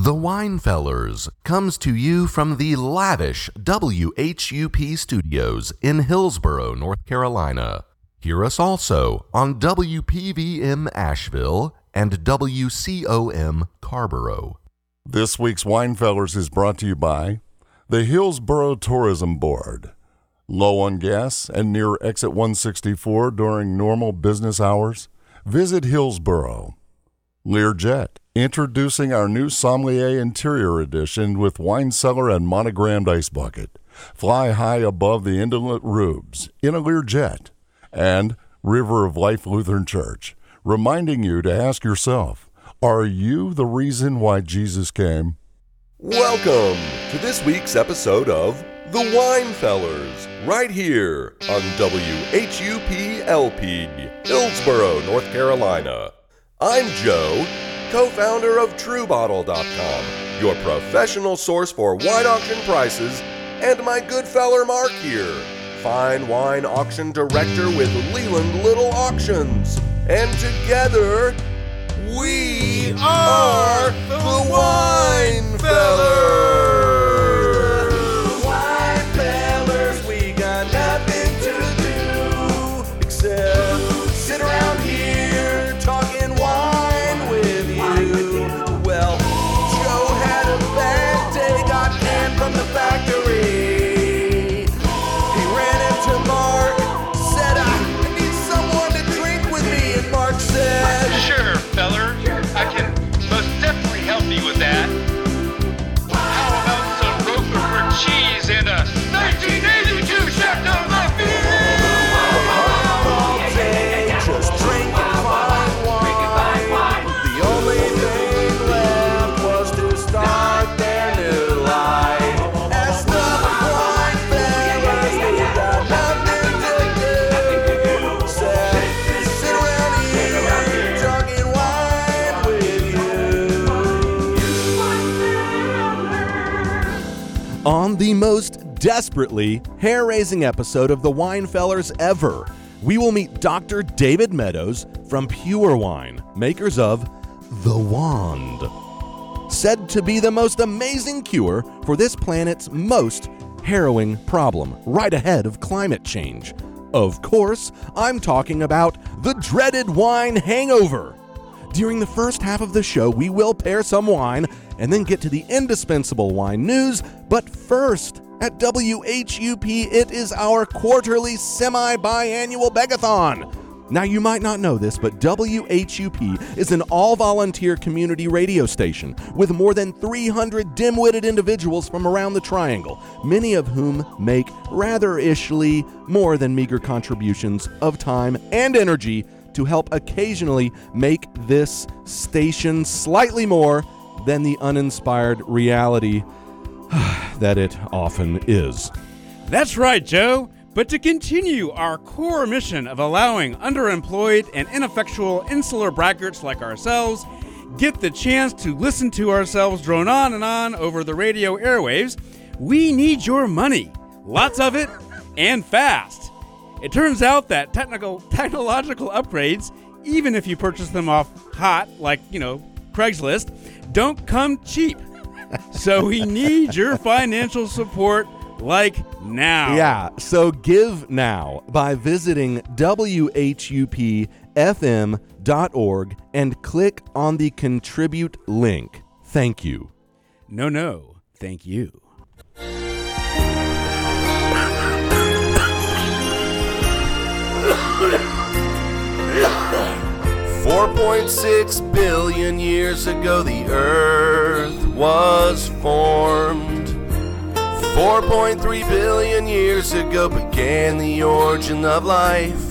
The Winefellers comes to you from the lavish WHUP studios in Hillsborough, North Carolina. Hear us also on WPVM Asheville and WCOM Carrboro. This week's Winefellers is brought to you by the Hillsborough Tourism Board. Low on gas and near exit 164 during normal business hours? Visit Hillsborough. Learjet, introducing our new Sommelier Interior Edition with wine cellar and monogrammed ice bucket. Fly high above the indolent rubes in a Learjet. And River of Life Lutheran Church, reminding you to ask yourself, are you the reason why Jesus came? Welcome to this week's episode of The Winefellers, right here on WHUP LP, Hillsborough, North Carolina. I'm Joe, co founder of TrueBottle.com, your professional source for wine auction prices, and my good feller Mark here, fine wine auction director with Leland Little Auctions. And together, we are the Wine Fellers. The most desperately hair raising episode of the Winefellers ever, we will meet Dr. David Meadows from Pure Wine, makers of The Wand. Said to be the most amazing cure for this planet's most harrowing problem, right ahead of climate change. Of course, I'm talking about the dreaded wine hangover. During the first half of the show, we will pair some wine and then get to the indispensable wine news. But first, at WHUP, it is our quarterly semi biannual begathon. Now, you might not know this, but WHUP is an all volunteer community radio station with more than 300 dim witted individuals from around the triangle, many of whom make rather ishly more than meager contributions of time and energy to help occasionally make this station slightly more than the uninspired reality that it often is. That's right, Joe. But to continue our core mission of allowing underemployed and ineffectual insular braggarts like ourselves get the chance to listen to ourselves drone on and on over the radio airwaves, we need your money. Lots of it and fast. It turns out that technical technological upgrades, even if you purchase them off hot like, you know, Craigslist, don't come cheap. so we need your financial support like now. Yeah, so give now by visiting WHUPFM.org and click on the contribute link. Thank you. No, no. Thank you. Four point six billion years ago, the Earth was formed. 4.3 billion years ago began the origin of life.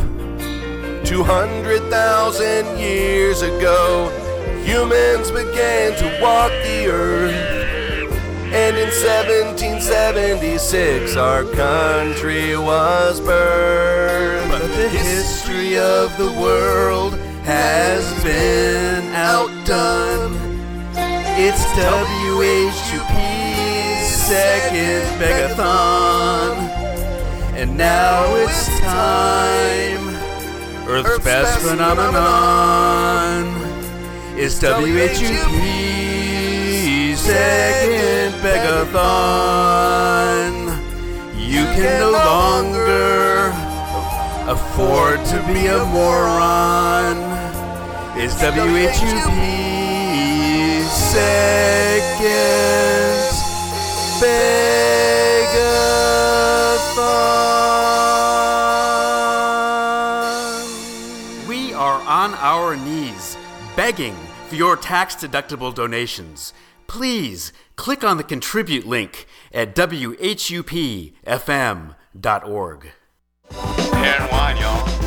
200,000 years ago, humans began to walk the earth. And in 1776, our country was birthed. But the history of the world has been outdone. It's WHUP's second begathon. And now it's time. Earth's, best, phenomenon is WHUP's second begathon. You can no longer afford to be a moron. It's WHUP second begathon. We are on our knees begging for your tax deductible donations. Please click on the contribute link at WHUPFM.org. Beer and wine, y'all.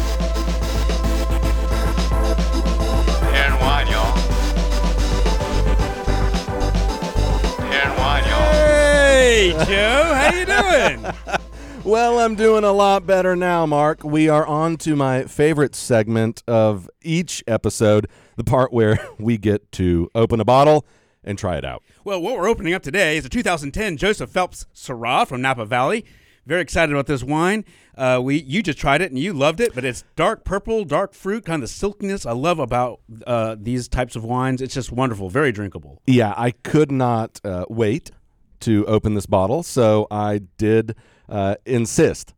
Hey, Joe, how you doing? Well, I'm doing a lot better now, Mark. We are on to my favorite segment of each episode, the part where we get to open a bottle and try it out. well, what we're opening up today is a 2010 Joseph Phelps Syrah from Napa Valley. Very excited about this wine. Uh, we you just tried it and you loved it, but it's dark purple, dark fruit, kind of the silkiness I love about uh, these types of wines. It's just wonderful, very drinkable. Yeah, I could not uh, wait to open this bottle, so I did uh, insist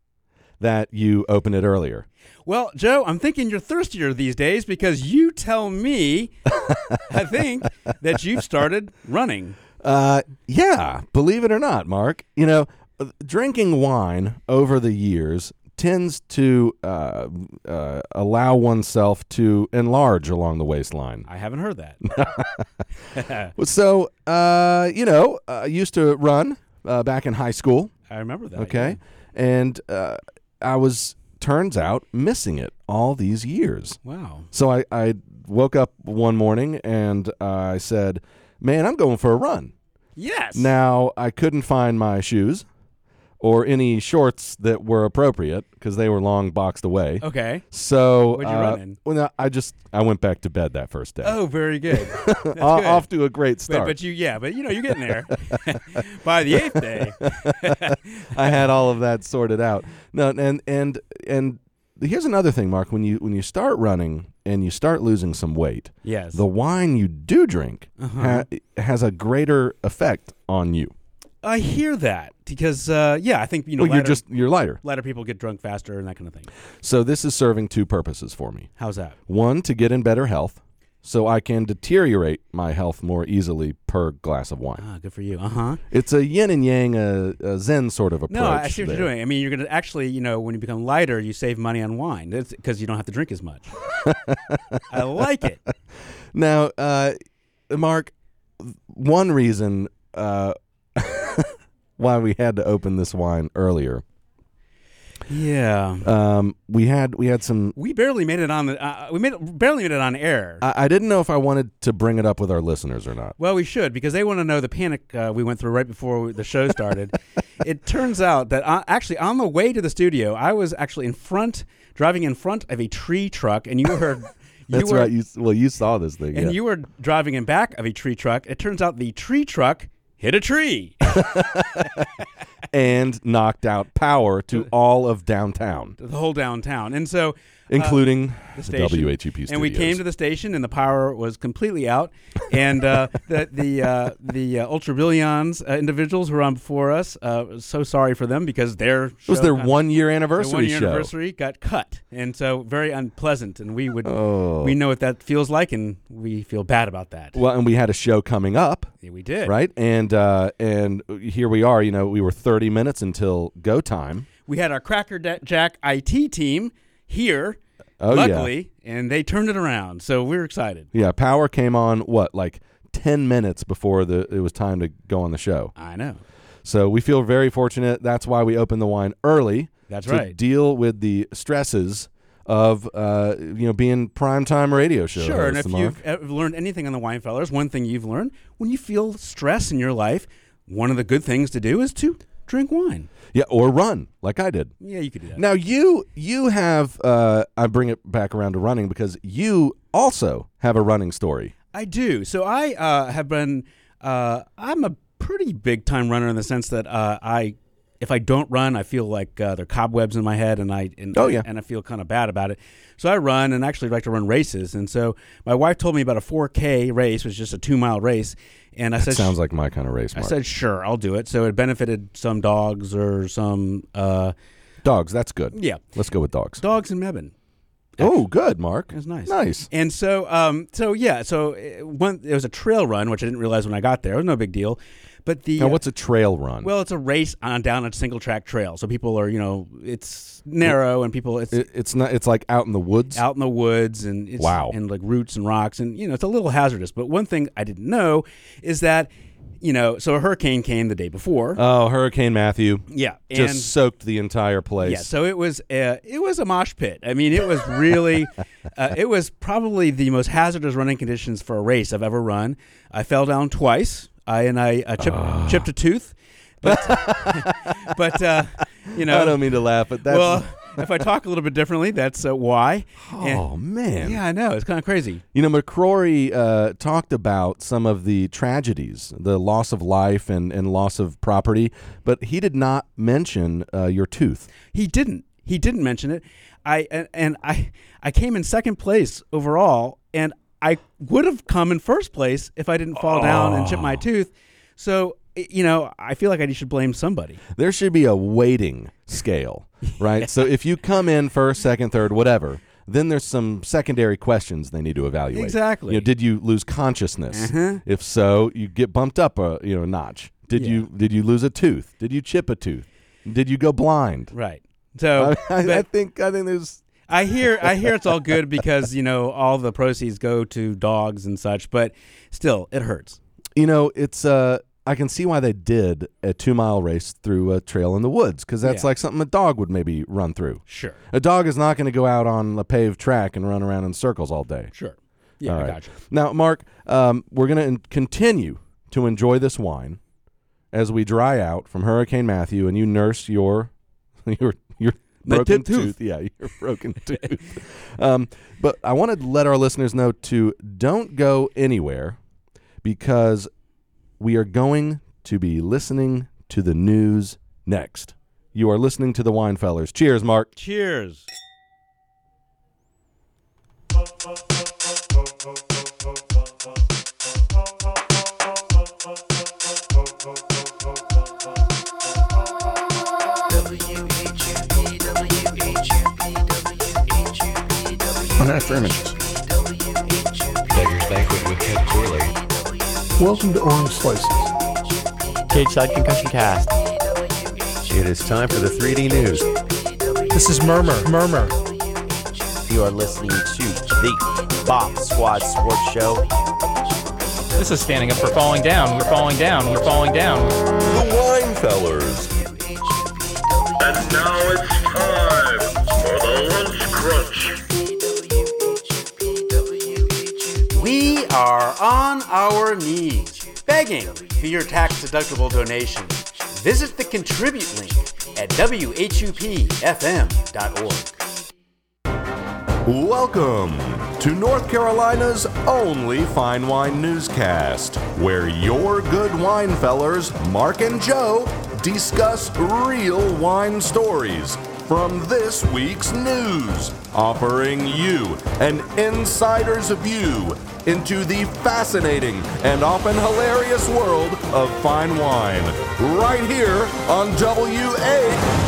that you open it earlier. Well, Joe, I'm thinking you're thirstier these days because you tell me, I think, that you've started running. Uh, yeah, believe it or not, Mark. You know, uh, drinking wine over the years tends to uh, uh, allow oneself to enlarge along the waistline. I haven't heard that. So, uh, you know, I used to run uh, back in high school. I remember that. Okay, and uh, I was turns out missing it all these years. Wow. So I, I woke up one morning and I said, "Man, I'm going for a run." Yes. Now I couldn't find my shoes or any shorts that were appropriate because they were long boxed away. Okay. So What'd you uh, run in? Well, no, I just I went back to bed that first day. Oh, very good. That's good. off to a great start. but you, yeah, but you know, you're getting there. By the eighth day, I had all of that sorted out. No, and and and here's another thing, Mark. When you when you start running and you start losing some weight, yes, the wine you do drink ha- has a greater effect on you. I hear that because, uh, yeah, I think you know, well, you're just you're lighter. lighter people get drunk faster and that kind of thing. So this is serving two purposes for me. How's that? One, to get in better health, so I can deteriorate my health more easily per glass of wine. Ah, good for you. Uh huh. It's a yin and yang, a, a Zen sort of approach. No, I see what there. you're doing. I mean, you're going to actually, you know, when you become lighter, you save money on wine because you don't have to drink as much. I like it. Now, uh, Mark, one reason uh, why we had to open this wine earlier, Yeah. um, we had we had some. We barely made it on the. Uh, we made barely made it on air. I, I didn't know if I wanted to bring it up with our listeners or not. Well, we should because they want to know the panic uh, we went through right before the show started. it turns out that uh, actually on the way to the studio, I was actually in front, driving in front of a tree truck, and you were. You That's were, right. You well, you saw this thing, And yeah. you were driving in back of a tree truck. It turns out the tree truck hit a tree. and knocked out power to all of downtown, the whole downtown. And so including the the, station. WHUP studios. And we came to the station, and the power was completely out. And uh, the the uh, the uh, Ultra Billions uh, individuals who were on before us, uh, so sorry for them because their It was their one year anniversary one year show. anniversary got cut, and so very unpleasant. And we would Oh. we know what that feels like, and we feel bad about that. Well, and we had a show coming up, Yeah, we did. right? And uh, and here we are. You know, we were 30 minutes until go time. We had our Cracker Jack IT team here, Oh yeah. luckily, and they turned it around. So we're excited. Yeah, power came on what like 10 minutes before the it was time to go on the show. I know. So we feel very fortunate. That's why we opened the wine early. That's to right. Deal with the stresses of uh, you know being primetime radio show. Sure, and if you've learned anything on the Wine Fellers, one thing you've learned when you feel stress in your life, one of the good things to do is to drink wine. yeah, or run like I did. Yeah, you could do that. Now you you have uh, I bring it back around to running because you also have a running story. I do. So I uh, have been. Uh, I'm a pretty big time runner in the sense that uh, I if I don't run, I feel like uh, there are cobwebs in my head, and I and, Oh, yeah. and I feel kind of bad about it. So I run, and actually like to run races. And so my wife told me about a 4K race, which is just a two mile race, and I said, Sounds like my kind of race. I said, sure, I'll do it. So it benefited some dogs or some uh, dogs. That's good. yeah Let's go with dogs. dogs and Mebane. Oh, good, Mark. It was nice. Nice. And so, um, so yeah, so uh, one it was a trail run, which I didn't realize when I got there. It was no big deal. But the Now, what's a trail run? well, it's a race on down a single track trail. So people are, you know, it's narrow and people it's It- it's not. It's like out in the woods. out in the woods and it's, Wow. and like roots and rocks and you know it's a little hazardous. But one thing I didn't know is that you know so a hurricane came the day before. Oh, Hurricane Matthew yeah, just and soaked the entire place. yeah, so it was a, it was a mosh pit. I mean, it was really uh, it was probably the most hazardous running conditions for a race I've ever run. I fell down twice. I and I uh, chipped Ah. chipped a tooth, but but uh, you know I don't mean to laugh, but that's. well. if I talk a little bit differently, that's uh, why. And- oh man. yeah, I know it's kind of crazy. You know, McCrory uh, talked about some of the tragedies, the loss of life and, and loss of property, but he did not mention uh, your tooth. He didn't. He didn't mention it. I and, and I I came in second place overall, and I would have come in first place if I didn't fall down and chip my tooth. So you know, I feel like I should blame somebody. There should be a weighting scale, right? So if you come in first, second, third, whatever, then there's some secondary questions they need to evaluate. Exactly. You know, did you lose consciousness? Uh-huh. If so, you get bumped up a you know a notch. Did you did you lose a tooth? Did you chip a tooth? Did you go blind? Right. So I, I but think I think there's I hear I hear it's all good because you know all the proceeds go to dogs and such, but still it hurts. you know it's uh I can see why they did a two mile race through a trail in the woods because that's Yeah. like something a dog would maybe run through. Sure. A dog is not going to go out on a paved track and run around in circles all day. Sure. Yeah, All I right. gotcha. Now, Mark, um, we're going to continue to enjoy this wine as we dry out from Hurricane Matthew, and you nurse your your broken tooth. tooth. Yeah, your broken tooth. Um, but I wanted to let our listeners know to don't go anywhere because we are going to be listening to the news next. You are listening to the Wine Fellers. Cheers, Mark. Cheers. Beggars Banquet with Ted Corley. Welcome to Orange Slices. Cage Side Concussion Cast. It is time for the 3D news. This is Murmur. Murmur. You are listening to the Bop Squad Sports Show. This is standing up for falling down. We're falling down. We're falling down. The Wine Fellers. And now it's on our knees, begging for your tax deductible donations. Visit the contribute link at whupfm.org. Welcome to North Carolina's only fine wine newscast, where your good wine fellers, Mark and Joe, discuss real wine stories from this week's news, offering you an insider's view into the fascinating and often hilarious world of fine wine, right here on WA.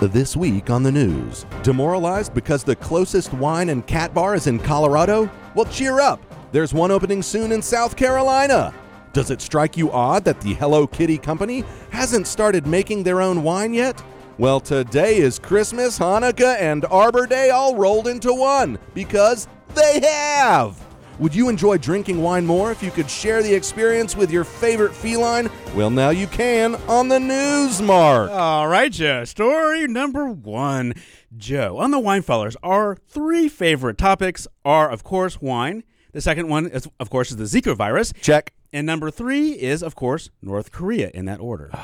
This week on the news. Demoralized because the closest wine and cat bar is in Colorado? Well, cheer up! There's one opening soon in South Carolina. Does it strike you odd that the Hello Kitty company hasn't started making their own wine yet? Well, today is Christmas, Hanukkah, and Arbor Day all rolled into one because they have! Would you enjoy drinking wine more if you could share the experience with your favorite feline? Well, now you can on the news, Mark. All right, Joe. Story number one. Joe, on the Wine Fellers, our three favorite topics are, of course, wine. The second one, is, of course, is the Zika virus. Check. And number three is, of course, North Korea in that order.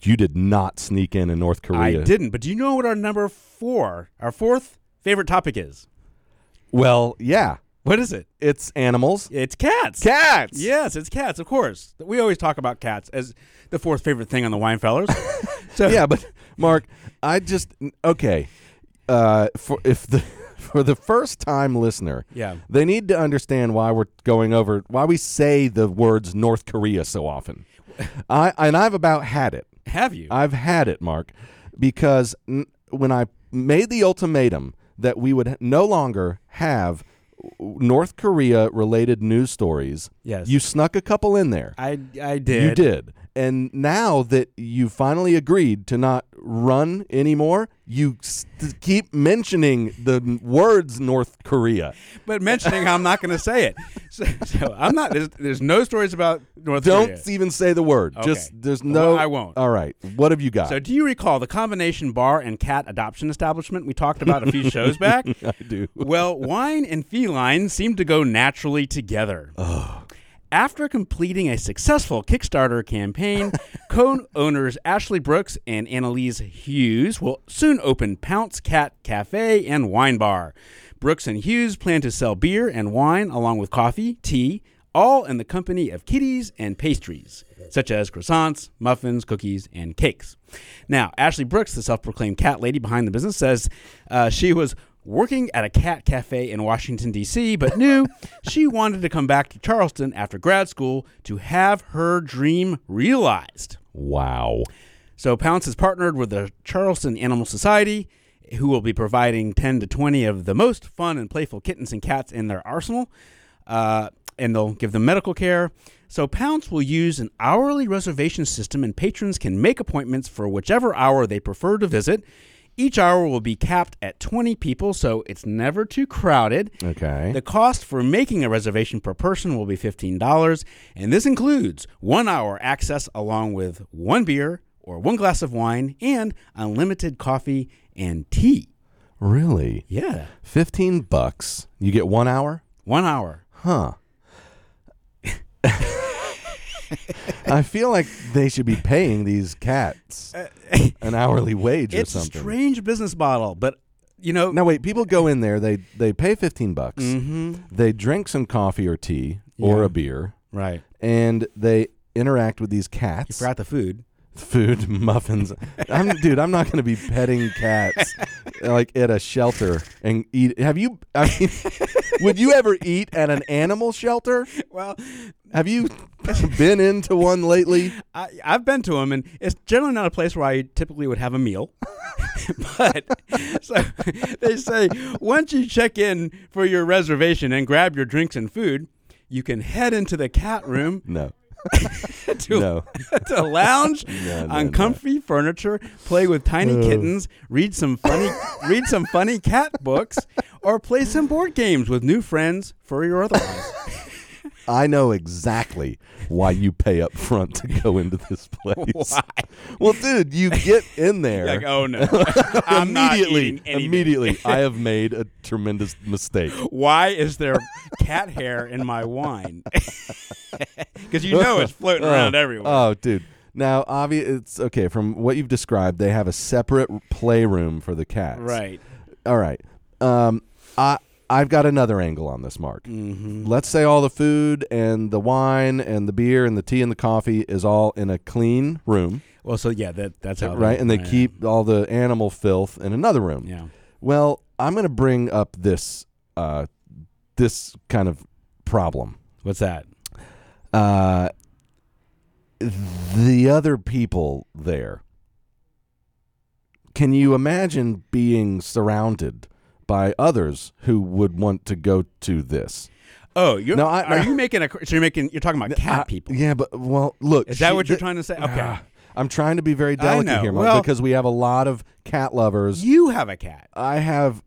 You did not sneak in in North Korea. I didn't. But do you know what our number four, our fourth favorite topic is? Well, yeah. What is it? It's animals. It's cats. Cats. Yes, it's cats. Of course, we always talk about cats as the fourth favorite thing on the Winefellers. so yeah, but Mark, I just okay. Uh, for if the for the first time listener, Yeah. they need to understand why we're going over why we say the words North Korea so often. I and I've about had it. have you? I've had it, Mark, because n- when I made the ultimatum that we would no longer have North Korea related news stories, Yes. you snuck a couple in there. I I did. You did. And now that you finally agreed to not run anymore, you st- keep mentioning the words North Korea. but mentioning I'm not going to say it. So, so I'm not. There's, there's no stories about North Korea. Don't even say the word. Okay. Just there's no Well, I won't. All right. What have you got? So, do you recall the combination bar and cat adoption establishment we talked about a few shows back? I do. Well, wine and feline seem to go naturally together. Oh. After completing a successful Kickstarter campaign, Cone owners Ashley Brooks and Annalise Hughes will soon open Pounce Cat Cafe and Wine Bar. Brooks and Hughes plan to sell beer and wine along with coffee, tea, all in the company of kitties and pastries, such as croissants, muffins, cookies, and cakes. Now, Ashley Brooks, the self proclaimed cat lady behind the business, says uh, she was working at a cat cafe in Washington, D.C., but knew she wanted to come back to Charleston after grad school to have her dream realized. Wow. So Pounce has partnered with the Charleston Animal Society, who will be providing 10 to 20 of the most fun and playful kittens and cats in their arsenal, uh, and they'll give them medical care. So Pounce will use an hourly reservation system, and patrons can make appointments for whichever hour they prefer to visit. Each hour will be capped at 20 people, so it's never too crowded. Okay. The cost for making a reservation per person will be $15, and this includes one hour access along with one beer or one glass of wine and unlimited coffee and tea. Really? Yeah. 15 bucks. You get 1 hour? One hour. Huh. I feel like they should be paying these cats an hourly wage or It's a something. strange business model, but you know, Now wait, people go in there, they they pay 15 bucks. Mhm. They drink some coffee or tea or Yeah. a beer right. and they interact with these You cats. forgot the food. Food, muffins. I'm dude, I'm not going to be petting cats like at a shelter and eat Have you I mean would you ever eat at an animal shelter? Well, Have you been into one lately? I, I've been to them, and it's generally not a place where I typically would have a meal. but so they say once you check in for your reservation and grab your drinks and food, you can head into the cat room No. to, No. to lounge No, no, on comfy furniture, play with tiny kittens, read some funny read some funny cat books, or play some board games with new friends, furry or otherwise. I know exactly why you pay up front to go into this place. Why? Well, dude, you get in there. like, oh no, I'm immediately, immediately, I have made a tremendous mistake. Why is there cat hair in my wine? Because you know it's floating around oh, everywhere. Oh, dude. Now, obvious, it's okay. From what you've described, they have a separate playroom for the cats. right. All right. Um, I I've got another angle on this, Mark. Mm-hmm. Let's say all the food and the wine and the beer and the tea and the coffee is all in a clean room, Well, so yeah, that that's how. right? And they yeah. keep all the animal filth in another room. Yeah. Well, I'm going to bring up this uh, this kind of problem. What's that? Uh, the other people there. Can you imagine being surrounded by others who would want to go to this? Oh, you're, No, I- are no. you making a? So you're making. You're talking about cat I- people. Yeah, but well, look. Is that she- what you're th- trying to say? Okay. Ah, I'm trying to be very delicate here, Mark, Well- because we have a lot of cat lovers. You have a cat. I have,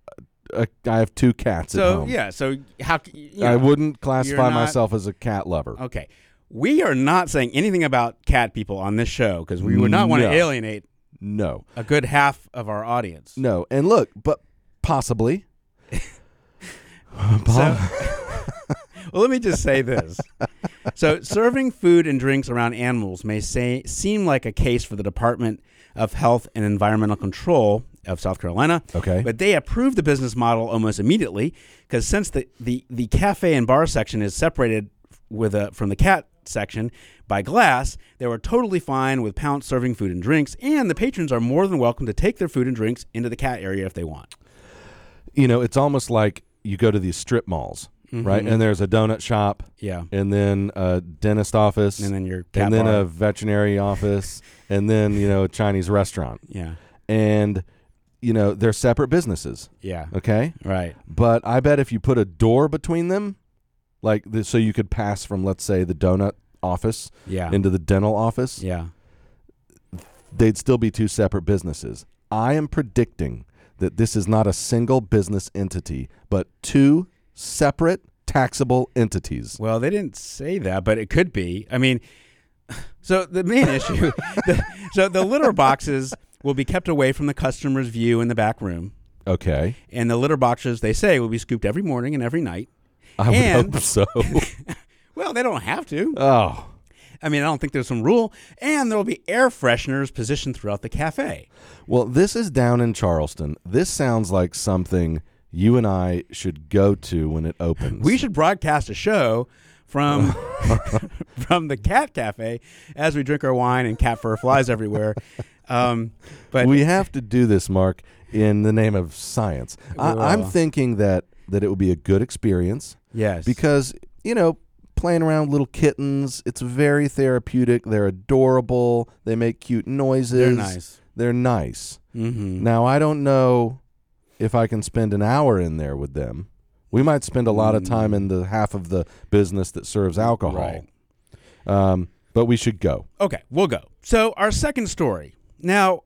a, I have two cats at So home. yeah. So how? You I wouldn't classify not- myself as a cat lover. Okay. We are not saying anything about cat people on this show because we would not want to No. alienate No, a good half of our audience. no, and look, but possibly. So, well, let me just say this. So, serving food and drinks around animals may say, seem like a case for the Department of Health and Environmental Control of South Carolina. Okay. But they approved the business model almost immediately because since the, the, the cafe and bar section is separated with a, from the cat section by glass, they were totally fine with Pounce serving food and drinks, and the patrons are more than welcome to take their food and drinks into the cat area if they want. You know, it's almost like you go to these strip malls, right? Mhm. And there's a donut shop. Yeah. And then a dentist office. And then your and then bar. a veterinary office. And then, you know, a Chinese restaurant. Yeah. And, you know, they're separate businesses. Yeah. Okay? Right. But I bet if you put a door between them, like the, so you could pass from, let's say, the donut office Yeah. into the dental office, Yeah. they'd still be two separate businesses. I am predicting that this is not a single business entity, but two separate taxable entities. Well, they didn't say that, but it could be. I mean, so the main issue, the, so the litter boxes will be kept away from the customer's view in the back room, Okay. and the litter boxes they say will be scooped every morning and every night. I would And- hope so. Well, they don't have to. oh. I mean, I don't think there's some rule, and there will be air fresheners positioned throughout the cafe. Well, this is down in Charleston. This sounds like something you and I should go to when it opens. We should broadcast a show from from the cat cafe as we drink our wine and cat fur flies everywhere. Um, but we have to do this, Mark, in the name of science. I, I'm thinking that that it would be a good experience. Yes. because you know playing around with little kittens it's very therapeutic they're adorable they make cute noises They're nice. they're nice Mhm. now i don't know if i can spend an hour in there with them we might spend a lot of time in the half of the business that serves alcohol um, but we should go Okay, we'll go. So, our second story. Now,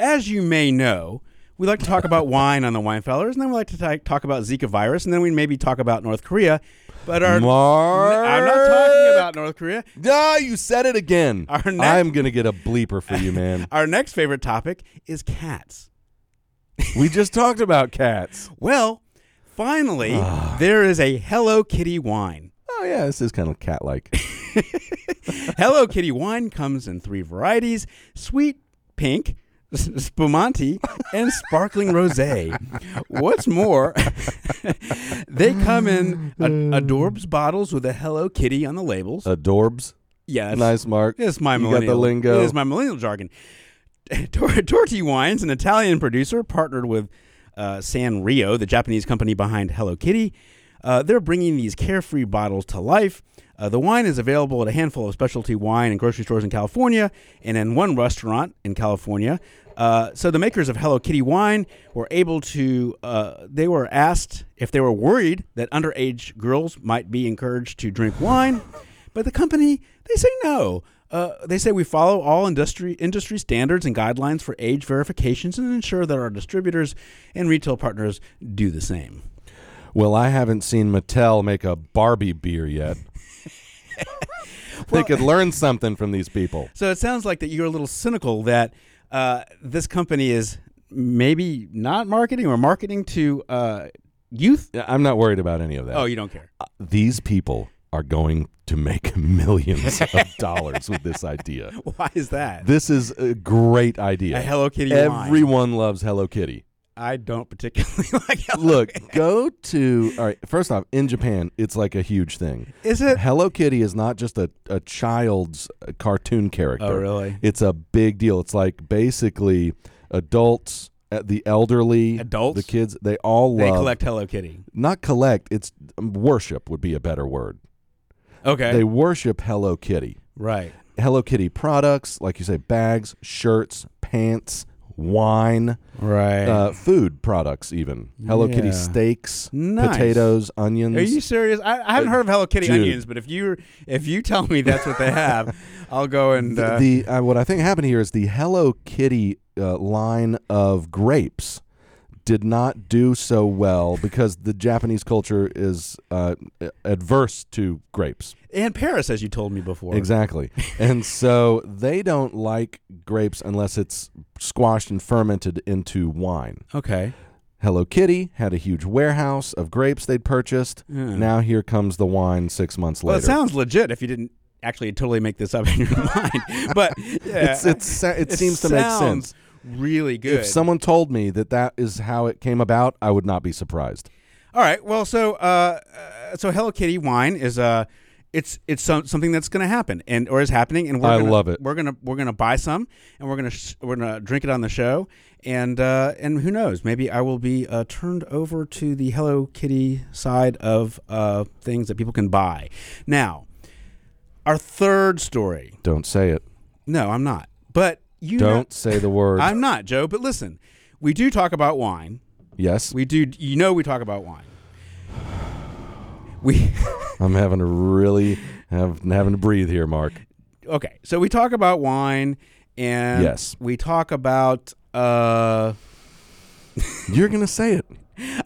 as you may know, we like to talk about wine on the Wine Fellers, and then we like to ta- talk about Zika virus, and then we maybe talk about North Korea. But our Mark! I'm not talking about North Korea. ah you said it again Our next- i'm gonna get a bleeper for you man Our next favorite topic is cats. we just talked about cats Well, finally, there is a Hello Kitty wine. oh yeah this is kind of cat like Hello Kitty wine comes in three varieties: sweet pink, spumante, and sparkling rosé. What's more, they come in a- adorbs bottles with a Hello Kitty on the labels. adorbs yes, nice mark It's my you got millennial the lingo It is my millennial jargon. Tor- Torti Wines, an Italian producer, partnered with uh, Sanrio, the Japanese company behind Hello Kitty. Uh, they're bringing these carefree bottles to life. Uh, the wine is available at a handful of specialty wine and grocery stores in California and in one restaurant in California. Uh, so the makers of Hello Kitty wine were able to. Uh, they were asked if they were worried that underage girls might be encouraged to drink wine, but the company they say no. Uh, they say we follow all industry industry standards and guidelines for age verifications and ensure that our distributors and retail partners do the same. Well, I haven't seen Mattel make a Barbie beer yet. they could learn something from these people. So it sounds like that you're a little cynical that uh, this company is maybe not marketing or marketing to uh, youth. I'm not worried about any of that. Oh, you don't care. Uh, These people are going to make millions of dollars with this idea. Why is that? This is a great idea. A Hello Kitty. Everyone loves Hello Kitty. I don't particularly like Hello Look, Kitty. go to all right. First off, in Japan, it's like a huge thing. Is it? Hello Kitty is not just a, a child's uh, cartoon character. Oh, really? It's a big deal. It's like basically adults, uh, the elderly, Adults? the kids. They all They love. collect Hello Kitty. Not collect. It's um, worship would be a better word. Okay. They worship Hello Kitty. right. Hello Kitty products, like you say, bags, shirts, pants, wine, Right. uh, food products, even Hello Kitty Yeah. steaks, Nice. potatoes, onions. Are you serious? I, I haven't Uh, heard of Hello Kitty dude. onions, but if you if you tell me that's what they have, I'll go and uh, the uh, what I think happened here is the Hello Kitty uh, line of grapes did not do so well because the Japanese culture is uh, adverse to grapes. and Paris, as you told me before. Exactly. and so they don't like grapes unless it's squashed and fermented into wine. Okay. Hello Kitty had a huge warehouse of grapes they'd purchased. Now here comes the wine six months later. Well, it sounds legit if you didn't actually totally make this up in your mind. But yeah, It's- it's- it seems to make sense. Really good. if someone told me that that is how it came about, I would not be surprised. All right. Well, so uh, uh, so Hello Kitty wine is uh it's it's some, something that's going to happen and or is happening and we're I gonna, love it. We're gonna we're gonna buy some and we're gonna sh- we're gonna drink it on the show and uh, and who knows maybe I will be uh, turned over to the Hello Kitty side of uh, things that people can buy. Now, our third story. Don't say it. No, I'm not. But you Don't say the word. I'm not, Joe. But listen, we do talk about wine. yes. We do. You know, we talk about wine. We I'm having to really have having to breathe here, Mark. okay. So we talk about wine, and Yes. we talk about. uh You're gonna say it.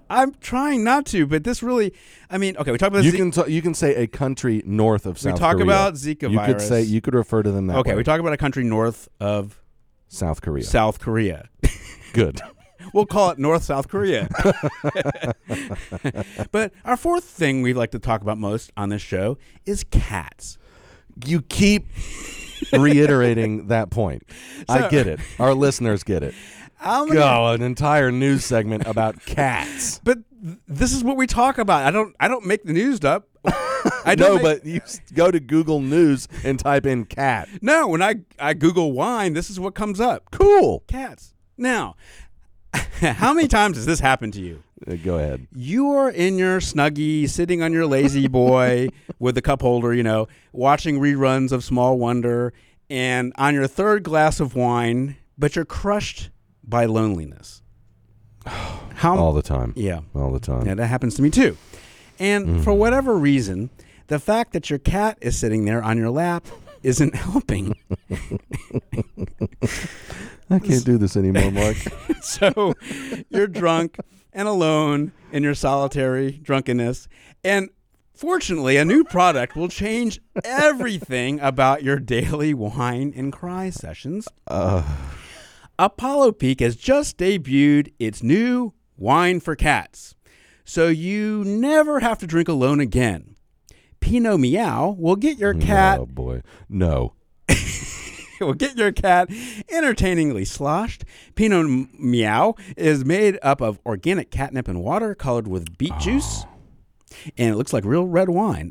I'm trying not to, but this really. I mean, okay. We talk about. You Ze- can t- you can say a country north of South Korea. We talk Korea. about Zika You could say you could refer to them that okay, way. we talk about a country north of South Korea. South Korea. Good. we'll call it North South Korea. but our fourth thing we like to talk about most on this show is cats. You keep reiterating that point. I get it. Our listeners get it. How many- Go an entire news segment about cats. But this is what we talk about. I don't. I don't make the news up. I don't make- but you go to Google News and type in cat. no. When I I Google wine, this is what comes up. Cool. Cats. Now, how many times has this happened to you? Uh, Go ahead. You are in your snuggie, sitting on your lazy boy with a cup holder, you know, watching reruns of Small Wonder, and on your third glass of wine, but you're crushed by loneliness. How All the time. Yeah. All the time. Yeah, that happens to me too. And mm-hmm. for whatever reason, the fact that your cat is sitting there on your lap isn't helping. I can't do this anymore, Mark. so you're drunk and alone in your solitary drunkenness. And fortunately, a new product will change everything about your daily wine and cry sessions. Uh, Apollo Peak has just debuted its new wine for cats. So you never have to drink alone again. Pinot Meow will get your cat Oh boy. no—will get your cat entertainingly sloshed. Pinot Meow is made up of organic catnip and water, colored with beet juice, ah. and it looks like real red wine.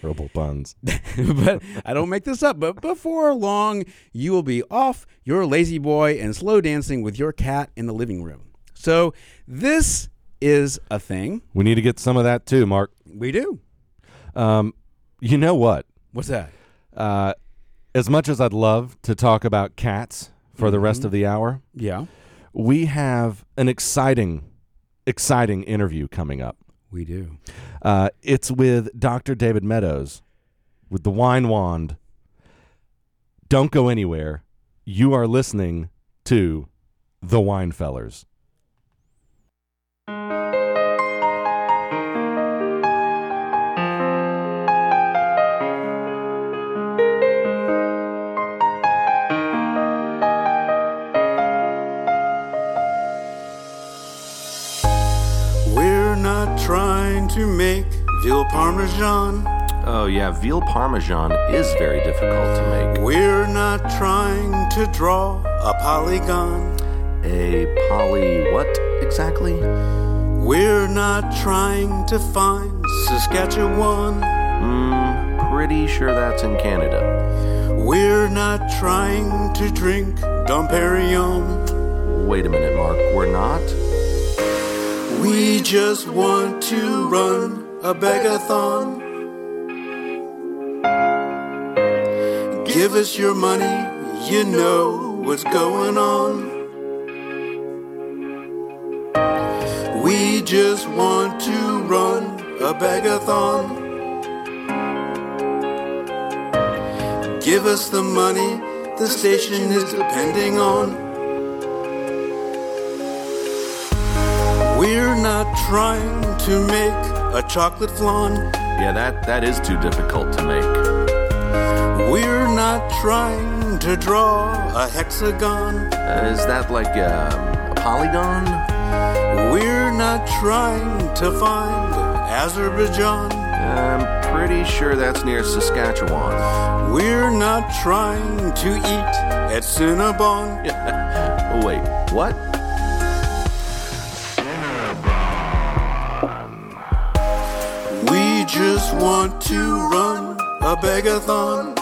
Horrible puns. but I don't make this up. But before long, you will be off your lazy boy and slow dancing with your cat in the living room. So this is a thing. We need to get some of that too, Mark. We do. Um, you know what? What's that? Uh, as much as I'd love to talk about cats for the rest Mhm. of the hour, Yeah, we have an exciting, exciting interview coming up. We do. Uh, it's with Dr. David Meadows with the Wine Wand. Don't go anywhere. You are listening to The Wine trying to make veal parmesan. Oh, yeah, veal parmesan is very difficult to make. We're not trying to draw a polygon. A poly what exactly? We're not trying to find Saskatchewan. Hmm, pretty sure that's in Canada. We're not trying to drink Dom Perignon. Wait a minute, Mark, we're not? We just want to run a begathon. Give us your money, you know what's going on. We just want to run a begathon. Give us the money the station is depending on. Not trying to make a chocolate flan. Yeah, that, that is too difficult to make. We're not trying to draw a hexagon. Uh, is that like uh, a polygon? We're not trying to find Azerbaijan. I'm pretty sure that's near Saskatchewan. We're not trying to eat at Cinnabon. oh, wait, what? Just want to run a begathon.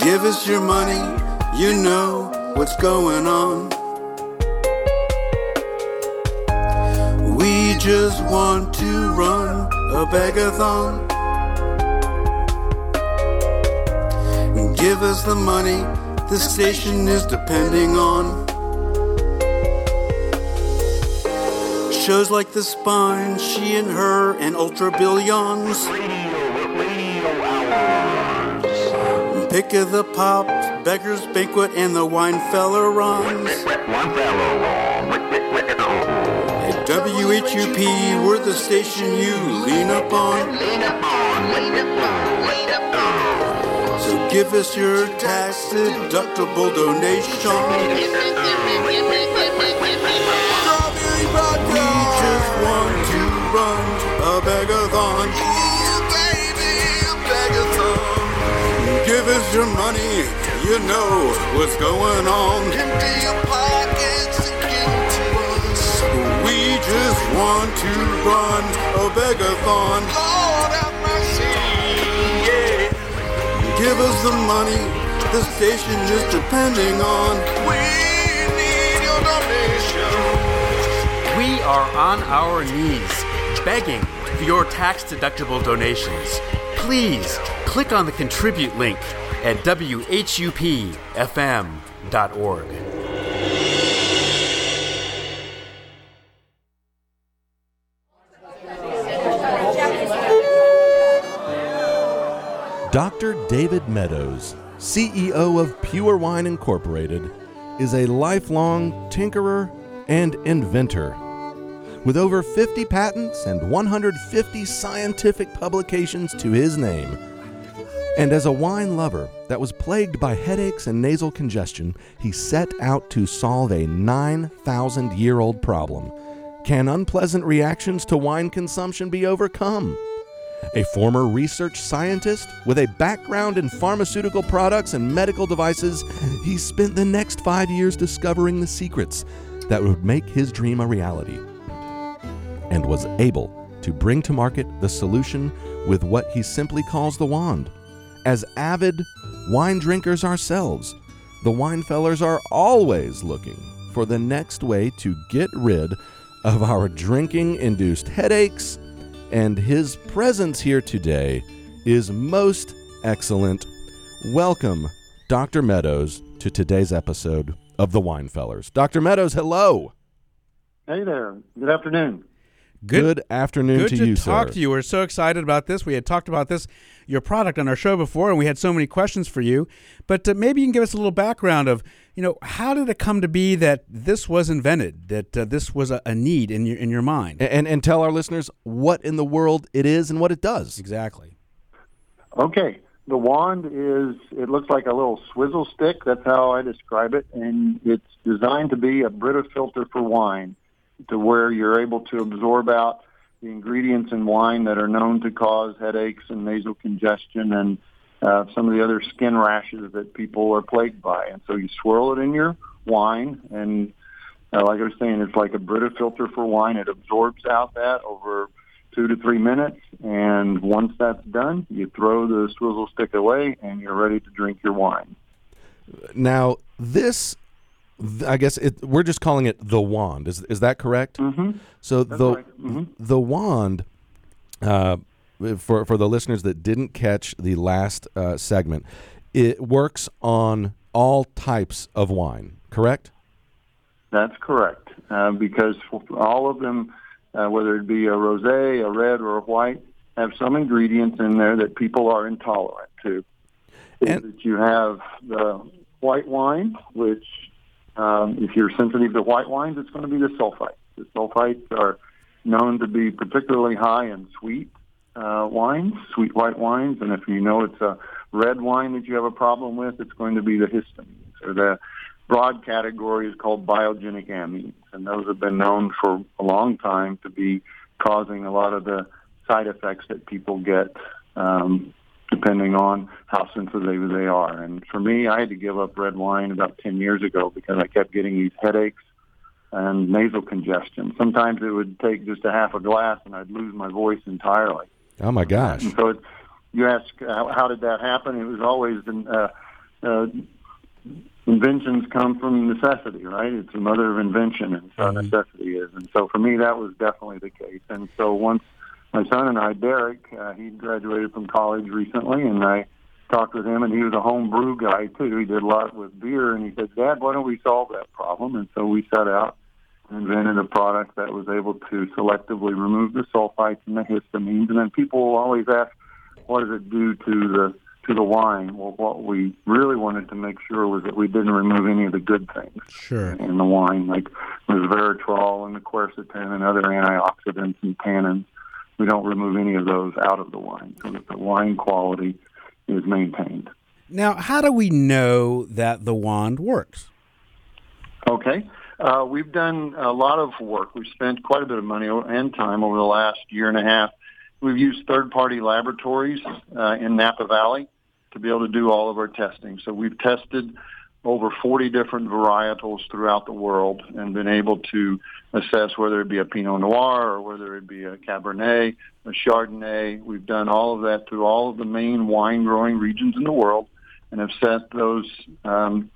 Give us your money, you know what's going on. We just want to run a begathon. Give us the money the station is depending on. Shows like The Spine, She and Her, and Ultra Billions. Pick of the Pop, Beggar's Banquet, and the Wine Fella runs. At WHUP, we're the station you lean upon. So give us your tax deductible donation. A begathon. Give us your money, you know what's going on. Empty your pockets and give it to us. We just want to run a begathon. Lord have mercy, yeah. Give us the money, the station is depending on. We need your donation. We are on our knees, begging your tax deductible donations. Please click on the contribute link at WHUPFM.org. Dr. David Meadows, CEO of Pure Wine Incorporated, is a lifelong tinkerer and inventor. With over 50 patents and 150 scientific publications to his name, and as a wine lover that was plagued by headaches and nasal congestion, he set out to solve a 9,000 year old problem. Can unpleasant reactions to wine consumption be overcome? A former research scientist with a background in pharmaceutical products and medical devices, he spent the next five years discovering the secrets that would make his dream a reality and was able to bring to market the solution with what he simply calls the wand. As avid wine drinkers ourselves, the Wine Fellers are always looking for the next way to get rid of our drinking induced headaches, and his presence here today is most excellent. Welcome, Dr. Meadows, to today's episode of the Wine Fellers. Dr. Meadows, hello. Hey there. Good afternoon. Good, afternoon Good to, to you, talk sir. to you. We're so excited about this. We had talked about this, your product, on our show before, and we had so many questions for you. But uh, maybe you can give us a little background of, you know, how did it come to be that this was invented, that uh, this was a, a need in your in your mind? A- And and tell our listeners what in the world it is and what it does. Exactly. Okay. The wand is, it looks like a little swizzle stick. That's how I describe it. And it's designed to be a Brita filter for wine to where you're able to absorb out the ingredients in wine that are known to cause headaches and nasal congestion and uh, some of the other skin rashes that people are plagued by. And so you swirl it in your wine and uh, like I was saying, it's like a Brita filter for wine. It absorbs out that over two to three minutes, and once that's done, you throw the swizzle stick away, and you're ready to drink your wine. Now, this, th- I guess it, we're just calling it the wand. Is is that correct? Mm-hmm. So That's the right. Mhm. the wand, uh, for for the listeners that didn't catch the last uh, segment, it works on all types of wine. Correct? That's correct, uh, because all of them, uh, whether it be a rosé, a red, or a white, have some ingredients in there that people are intolerant to. Is that you have the white wine, which um, if you're sensitive to white wines, it's going to be the sulfites. The sulfites are known to be particularly high in sweet, uh, wines, sweet white wines, and if you know it's a red wine that you have a problem with, it's going to be the histamines. Or the broad category is called biogenic amines, and those have been known for a long time to be causing a lot of the side effects that people get um, depending on how sensitive they are. And for me, I had to give up red wine about 10 years ago because I kept getting these headaches and nasal congestion. Sometimes it would take just a half a glass and I'd lose my voice entirely. Oh my gosh! And so it, you ask, how, how did that happen? It was always uh, uh, inventions come from necessity, right? It's the mother of invention, and so necessity is. And so for me, that was definitely the case. And so once my son and I, Derek, uh, he graduated from college recently, and I talked with him, and he was a home brew guy too. He did a lot with beer, and he said, "Dad, why don't we solve that problem?" And so we set out and invented a product that was able to selectively remove the sulfites and the histamines. And then people will always ask, "What does it do to the to the wine?" Well, what we really wanted to make sure was that we didn't remove any of the good things Sure. in the wine, like resveratrol and the quercetin and other antioxidants and tannins. We don't remove any of those out of the wine so that the wine quality is maintained. Now, how do we know that the wand works? Okay. Uh, we've done a lot of work. We've spent quite a bit of money and time over the last year and a half. We've used third-party laboratories uh, in Napa Valley to be able to do all of our testing. So we've tested over 40 different varietals throughout the world and been able to assess whether it be a Pinot Noir or whether it be a Cabernet, a Chardonnay. We've done all of that through all of the main wine growing regions in the world and have sent those um,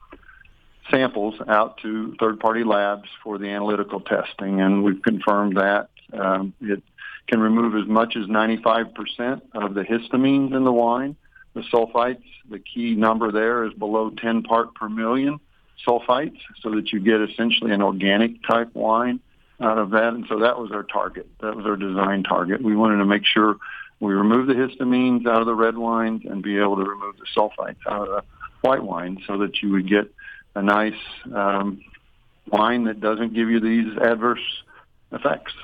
samples out to third-party labs for the analytical testing, and we've confirmed that um, it can remove as much as 95% of the histamines in the wine. The sulfites, the key number there is below 10 part per million sulfites, so that you get essentially an organic type wine out of that. And so that was our target. That was our design target. We wanted to make sure we remove the histamines out of the red wines and be able to remove the sulfites out of the white wine so that you would get a nice um, wine that doesn't give you these adverse effects.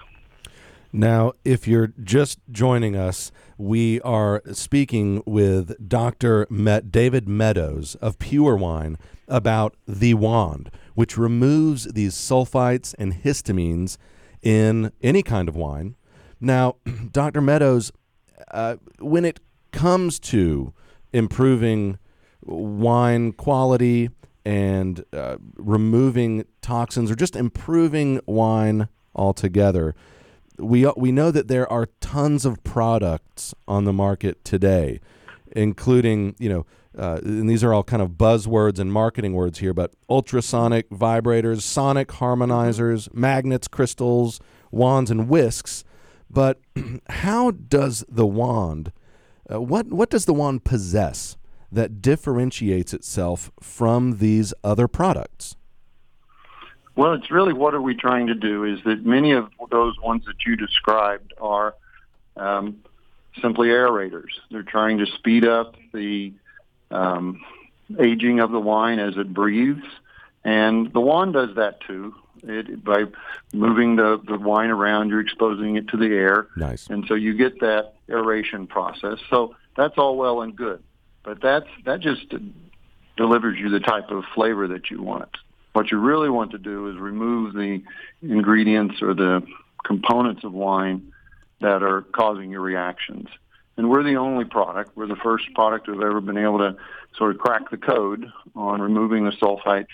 Now, if you're just joining us, we are speaking with Dr. Met David Meadows of Pure Wine about the wand, which removes these sulfites and histamines in any kind of wine. Now, Dr. Meadows, uh, when it comes to improving wine quality and uh, removing toxins or just improving wine altogether, we we know that there are tons of products on the market today, including you know, uh, and these are all kind of buzzwords and marketing words here, but ultrasonic vibrators, sonic harmonizers, magnets, crystals, wands, and whisks. But how does the wand? Uh, what what does the wand possess that differentiates itself from these other products? Well, it's really what are we trying to do is that many of those ones that you described are um, simply aerators. They're trying to speed up the um, aging of the wine as it breathes, and the wand does that too. It, by moving the, the wine around, you're exposing it to the air, Nice. and so you get that aeration process. So that's all well and good, but that's that just delivers you the type of flavor that you want. What you really want to do is remove the ingredients or the components of wine that are causing your reactions. And we're the only product, we're the first product who've ever been able to sort of crack the code on removing the sulfites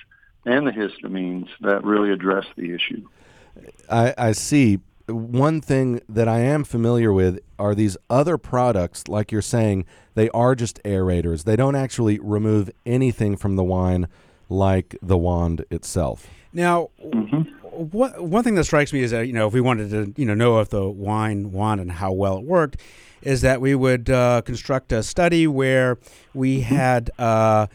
and the histamines that really address the issue. I, I see. One thing that I am familiar with are these other products, like you're saying, they are just aerators. They don't actually remove anything from the wine like the wand itself. Now, what one thing that strikes me is that you know if we wanted to you know know if the wine wand and how well it worked, is that we would uh, construct a study where we had. Uh,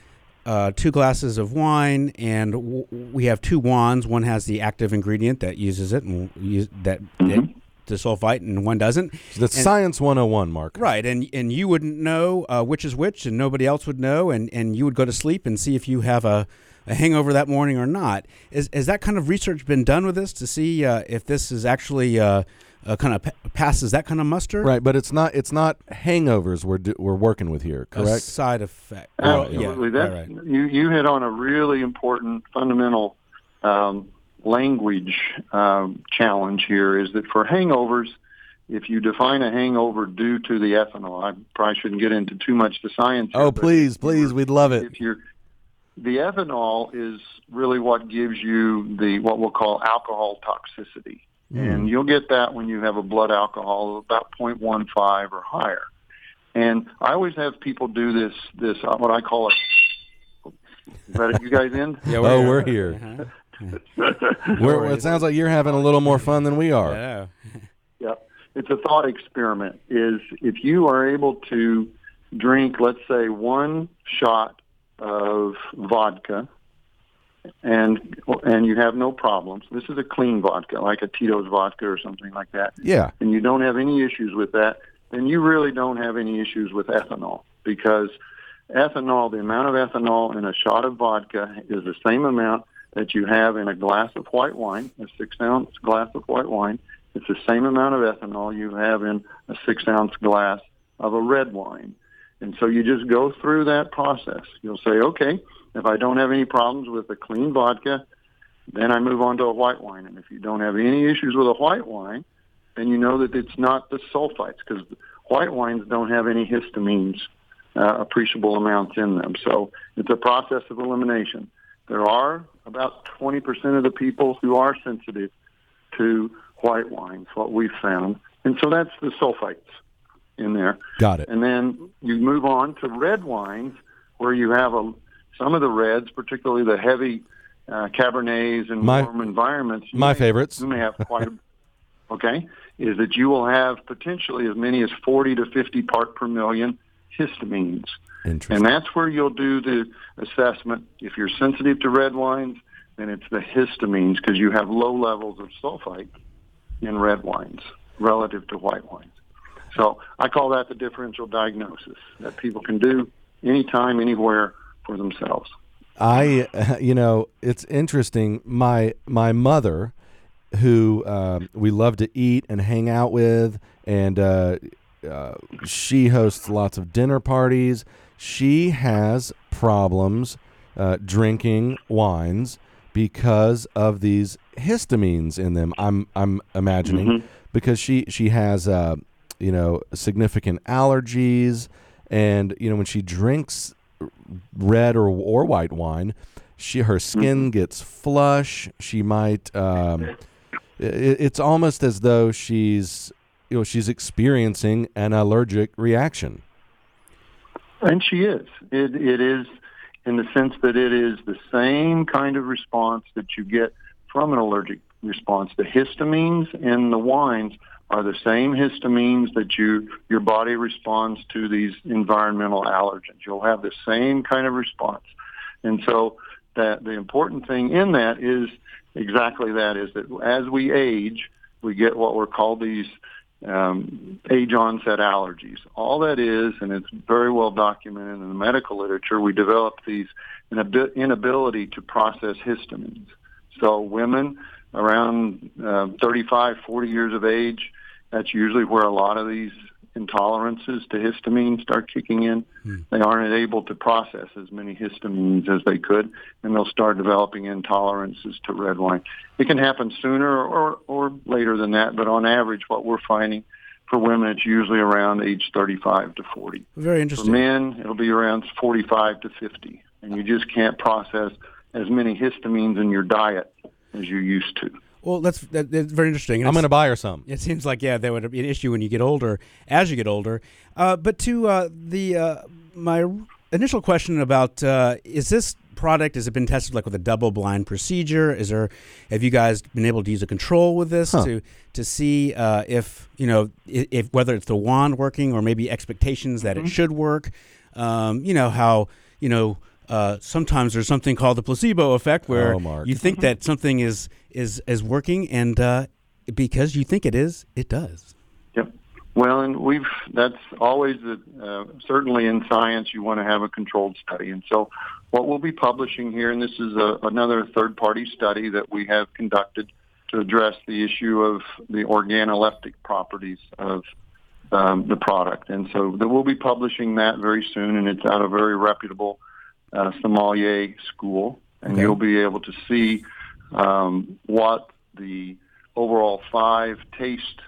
uh, two glasses of wine, and w- we have two wands. One has the active ingredient that uses it, and use that it, the sulfite, and one doesn't. So that's And- Science 101, Mark. Right, and and you wouldn't know uh, which is which, and nobody else would know, and, and you would go to sleep and see if you have a, a hangover that morning or not. Is has that kind of research been done with this to see uh, if this is actually uh, uh, kind of pa- passes that kind of muster. Right, but it's not it's not hangovers we're do, we're working with here, A correct? side effect. Absolutely. yeah, That's, right, right. You, you hit on a really important fundamental um, language um, challenge here is that for hangovers, if you define a hangover due to the ethanol, I probably shouldn't get into too much the science. Oh, but please, please, we'd love it. If you're the ethanol is really what gives you the what we'll call alcohol toxicity. And you'll get that when you have a blood alcohol of about 0.15 or higher. And I always have people do this this uh, what I call a is that it, you guys in? Yeah, oh, we're here. We're, it sounds like you're having a little more fun than we are. Yeah. Yep. It's a thought experiment. Is if you are able to drink, let's say, one shot of vodka, and and you have no problems. This is a clean vodka, like a Tito's vodka or something like that. Yeah. And you don't have any issues with that. Then you really don't have any issues with ethanol because ethanol, the amount of ethanol in a shot of vodka is the same amount that you have in a glass of white wine, a six ounce glass of white wine. It's the same amount of ethanol you have in a six ounce glass of a red wine. And so you just go through that process. You'll say, okay, if I don't have any problems with a clean vodka, then I move on to a white wine. And if you don't have any issues with a white wine, then you know that it's not the sulfites because white wines don't have any histamines, uh, appreciable amounts in them. So it's a process of elimination. There are about 20% of the people who are sensitive to white wines, what we've found. And so that's the sulfites in there. Got it. And then you move on to red wines where you have a, some of the reds, particularly the heavy uh, Cabernets and My- warm environments. my may- favorites. You may have quite a, okay, is that you will have potentially as many as 40 to 50 part per million histamines. Interesting. And that's where you'll do the assessment. If you're sensitive to red wines, then it's the histamines because you have low levels of sulfite in red wines relative to white wines. So I call that the differential diagnosis that people can do anytime, anywhere for themselves. I, you know, it's interesting. My my mother, who um, we love to eat and hang out with, and uh, uh, she hosts lots of dinner parties. She has problems uh, drinking wines because of these histamines in them. I'm I'm imagining Mhm. because she she has uh, you know significant allergies, and you know when she drinks red or or white wine, she her skin gets flush. She might. Um, it, it's almost as though she's you know she's experiencing an allergic reaction. And she is. It, it is in the sense that it is the same kind of response that you get from an allergic response. The histamines in the wines are the same histamines that you your body responds to these environmental allergens. You'll have the same kind of response. And so that the important thing in that is exactly that is that as we age, we get what were called these um, age onset allergies. All that is, and it's very well documented in the medical literature, we develop these inabi- inability to process histamines. So women around uh, 35, 40 years of age, that's usually where a lot of these intolerances to histamine start kicking in. Hmm. They aren't able to process as many histamines as they could, and they'll start developing intolerances to red wine. It can happen sooner or, or later than that, but on average, what we're finding for women, it's usually around age 35 to 40. Very For interesting. men, it'll be around 45 to 50, and you just can't process as many histamines in your diet as you used to. Well, that's that, that's very interesting. I'm going to buy her some. It seems like yeah, that would be an issue when you get older, as you get older. Uh, but to uh, the uh, my initial question about uh, is this product has it been tested like with a double blind procedure? Is there have you guys been able to use a control with this Huh. to to see uh, if you know if, if whether it's the wand working or maybe expectations that Mm-hmm. it should work? Um, you know how you know. Uh, sometimes there's something called the placebo effect, where Oh, you think that something is is is working, and uh, because you think it is, it does. Yep. Well, and we've that's always the, uh, certainly in science you want to have a controlled study, and so what we'll be publishing here, and this is a, another third-party study that we have conducted to to address the issue of the organoleptic properties of um, the product. And so that we'll be publishing that very soon, and it's out of a very reputable uh, sommelier school, and Okay. you'll be able to see um, what the overall five taste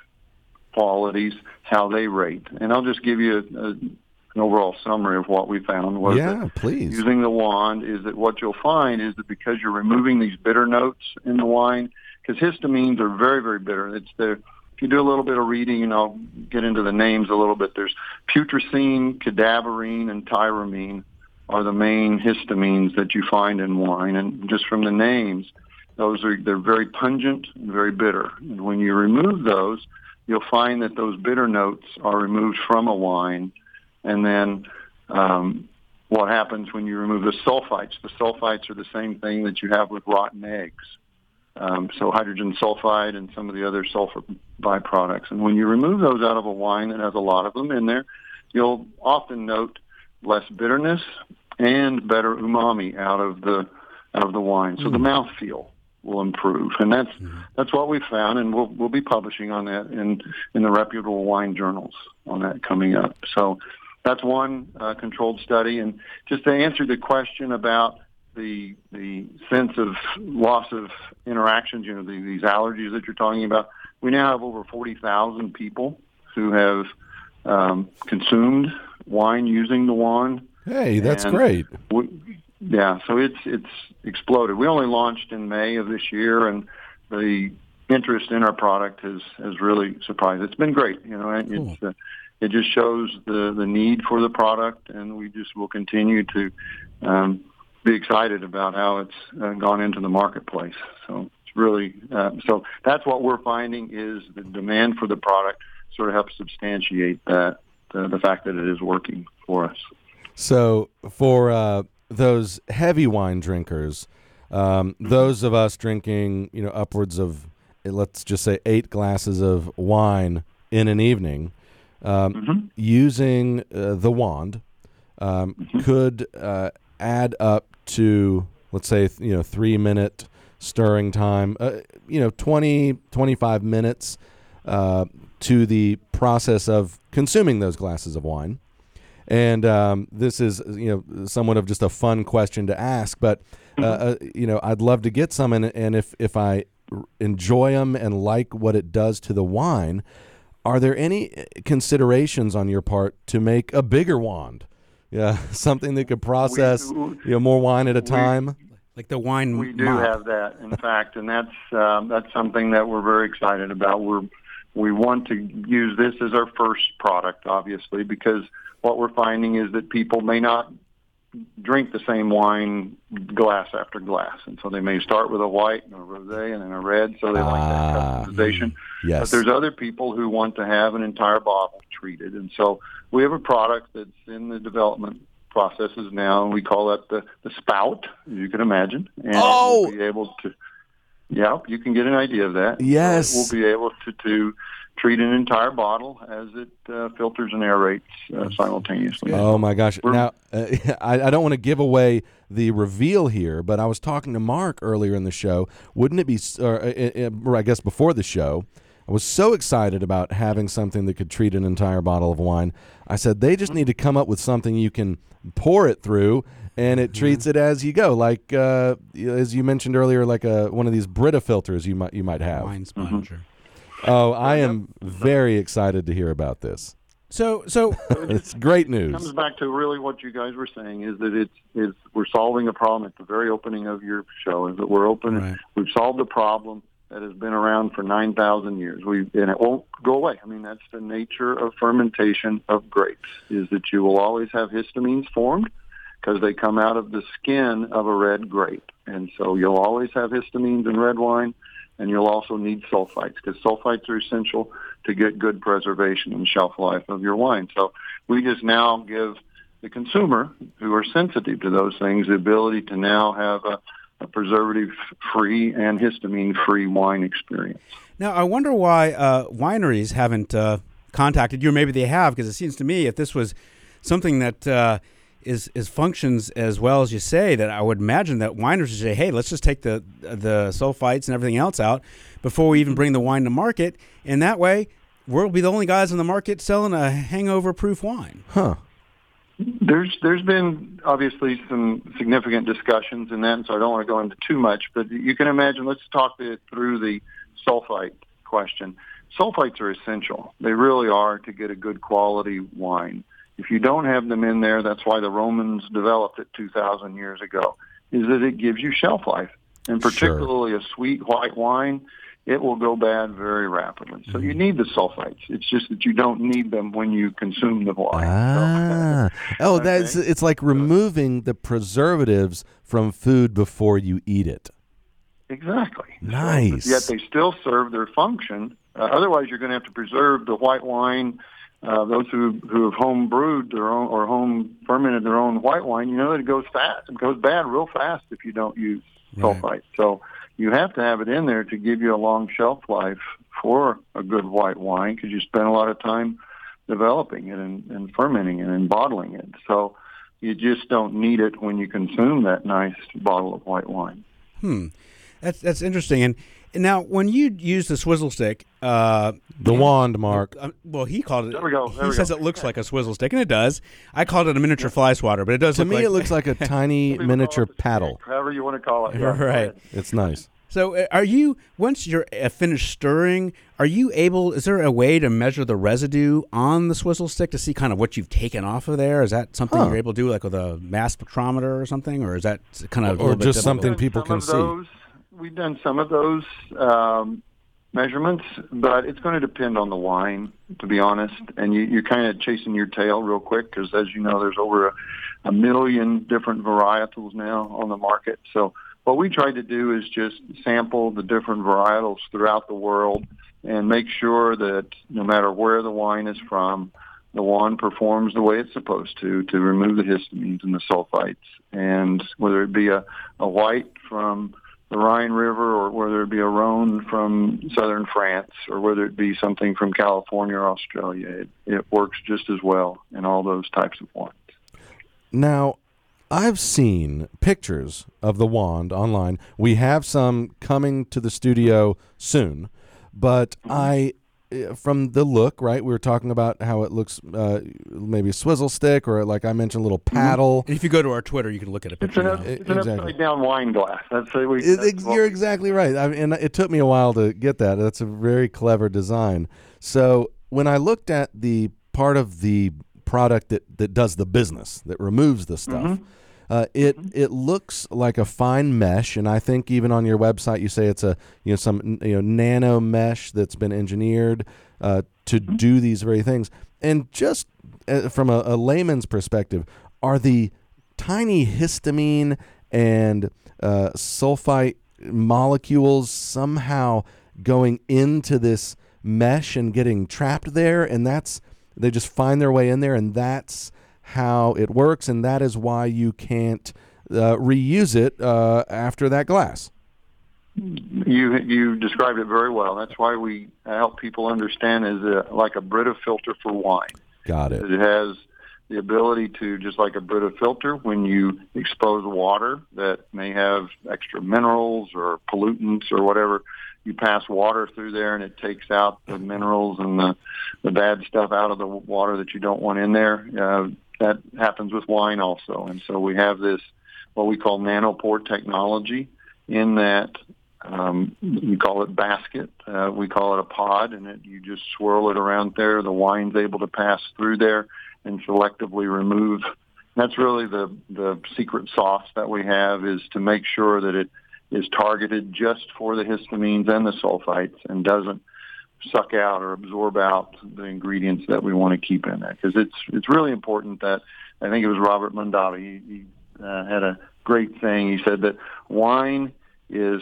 qualities, how they rate. And I'll just give you a, a, an overall summary of what we found. Was Yeah, please. Using the wand is that what you'll find is that because you're removing these bitter notes in the wine, because histamines are very, very bitter. It's the if you do a little bit of reading, and I'll get into the names a little bit. There's putrescine, cadaverine, and tyramine are the main histamines that you find in wine, and just from the names, those are they're very pungent and very bitter. And when you remove those, you'll find that those bitter notes are removed from a wine, and then um, what happens when you remove the sulfites? The sulfites are the same thing that you have with rotten eggs. Um, so hydrogen sulfide and some of the other sulfur byproducts. And when you remove those out of a wine that has a lot of them in there, you'll often note less bitterness and better umami out of the out of the wine. So the mouthfeel will improve, and that's that's what we found, and we'll we'll be publishing on that in in the reputable wine journals on that coming up. So that's one uh, controlled study, and just to answer the question about the the sense of loss of interactions, you know, the, these allergies that you're talking about. We now have over forty thousand people who have um, consumed wine using the wand. Hey, that's And great. we, yeah, so it's it's exploded. We only launched in May of this year, and the interest in our product has has really surprised. It's been great. You know, and it's uh, it just shows the the need for the product, and we just will continue to um, be excited about how it's uh, gone into the marketplace. So it's really uh, so that's what we're finding is the demand for the product sort of helps substantiate that the, the fact that it is working for us. So for uh, those heavy wine drinkers, um, those of us drinking, you know, upwards of let's just say eight glasses of wine in an evening, um, using uh, the wand um, could uh, add up to let's say you know three minute stirring time, uh, you know 20 25 minutes uh, to the process of consuming those glasses of wine. And um, this is, you know, somewhat of just a fun question to ask, but uh, uh, you know, I'd love to get some, and, and if if I r- enjoy them and like what it does to the wine, are there any uh, considerations on your part to make a bigger wand? Yeah, something that could process, you know, more wine at a time. Like the wine We do mop. have that, in fact, and that's um, that's something that we're very excited about. We're we want to use this as our first product, obviously, because what we're finding is that people may not drink the same wine glass after glass, and so they may start with a white and a rosé and then a red, so they like that ah, customization. But there's other people who want to have an entire bottle treated, and so we have a product that's in the development processes now, and we call that the the spout, as you can imagine, and Oh! we'll be able to. Yeah, you can get an idea of that. Yes. we'll be able to to treat an entire bottle as it uh, filters and aerates uh, simultaneously. Oh my gosh! Now, uh, I, I don't want to give away the reveal here, but I was talking to Mark earlier in the show. Wouldn't it be? Or, uh, uh, or I guess before the show, I was so excited about having something that could treat an entire bottle of wine. I said they just need to come up with something you can pour it through, and it treats it as you go, like uh, as you mentioned earlier, like a one of these Brita filters you might you might have. Wine sponger. Oh, I am very excited to hear about this. So, so it's great news. It news. comes back to really what you guys were saying is that it's is we're solving a problem at the very opening of your show is that we're open we've solved a problem that has been around for 9,000 years. We and it won't go away. I mean that's the nature of fermentation of grapes is that you will always have histamines formed because they come out of the skin of a red grape. And so you'll always have histamines in red wine and you'll also need sulfites because sulfites are essential to get good preservation and shelf life of your wine. So we just now give the consumer who are sensitive to those things the ability to now have a, a preservative-free and histamine-free wine experience. Now, I wonder why uh, wineries haven't uh, contacted you, or maybe they have, because it seems to me if this was something that uh, is is functions as well as you say that I would imagine that winers would say, hey, let's just take the the sulfites and everything else out before we even mm-hmm. bring the wine to market, and that way we'll be the only guys in the market selling a hangover proof wine. Huh. There's there's been obviously some significant discussions in that, and so I don't want to go into too much. But you can imagine. Let's talk it through the sulfite question. Sulfites are essential. They really are to get a good quality wine. If you don't have them in there, that's why the Romans developed it 2,000 years ago. Is that it gives you shelf life, and particularly a sweet white wine it will go bad very rapidly. So you need the sulfites. It's just that you don't need them when you consume the wine. Ah. oh, that's it's like removing the preservatives from food before you eat it. Exactly. Nice. But yet they still serve their function. Uh, otherwise, you're going to have to preserve the white wine. Uh, those who who have home brewed their own or home fermented their own white wine, you know that it goes fast. It goes bad real fast if you don't use sulfite. Right. So you have to have it in there to give you a long shelf life for a good white wine because you spend a lot of time developing it and, and fermenting it and bottling it. So you just don't need it when you consume that nice bottle of white wine. Hmm, that's that's interesting. And, and now, when you use the swizzle stick, uh, The wand, Mark. uh, well, he called it. There we go, there he we says go. it looks like a swizzle stick, and it does. I called it a miniature fly swatter, but it does. To look me, like, it looks like a tiny miniature paddle. However you want to call it. Yeah, right. It's nice. So, uh, are you once you're uh, finished stirring? Are you able? Is there a way to measure the residue on the swizzle stick to see kind of what you've taken off of there? Is that something Huh. you're able to do, like with a mass spectrometer or something, or is that kind of a Or bit just difficult? something people can of see. We've done some of those um, measurements, but it's going to depend on the wine, to be honest. And you, you're kind of chasing your tail real quick because, as you know, there's over a, a million different varietals now on the market. So what we tried to do is just sample the different varietals throughout the world and make sure that no matter where the wine is from, the wine performs the way it's supposed to to remove the histamines and the sulfites. And whether it be a, a white from the Rhine River or whether it be a Rhone from southern France or whether it be something from California or Australia, it, it works just as well in all those types of wines. Now, I've seen pictures of the wand online. We have some coming to the studio soon, but I, uh, Uh, from the look, right? We were talking about how it looks, uh, maybe a swizzle stick or like I mentioned, a little mm-hmm. paddle. And if you go to our Twitter, you can look at a It's picture. an, now. it's an Exactly. upside down wine glass. That's what we. It- that's ex- you're exactly right. I mean, and it took me a while to get that. That's a very clever design. So when I looked at the part of the product that, that does the business, that removes the stuff, mm-hmm. Uh, it it looks like a fine mesh, and I think even on your website you say it's a you know some you know nano mesh that's been engineered uh, to do these very things. And just uh, from a, a layman's perspective, are the tiny histamine and uh, sulfite molecules somehow going into this mesh and getting trapped there? And that's they just find their way in there and that's how it works and that is why you can't uh, reuse it uh, after that glass You you described it very well. That's why we help people understand is a, like a Brita filter for wine. got it It has the ability to, just like a Brita filter, when you expose water that may have extra minerals or pollutants or whatever, you pass water through there and it takes out the minerals and the, the bad stuff out of the water that you don't want in there. Uh, that happens with wine also. And so we have this, what we call nanopore technology in that um, we call it basket. Uh, we call it a pod, and it, you just swirl it around there. The wine's able to pass through there and selectively remove. That's really the the secret sauce that we have is to make sure that it is targeted just for the histamines and the sulfites and doesn't suck out or absorb out the ingredients that we want to keep in there. Because it's it's really important that I think it was Robert Mondavi he, he uh, had a great thing he said that wine is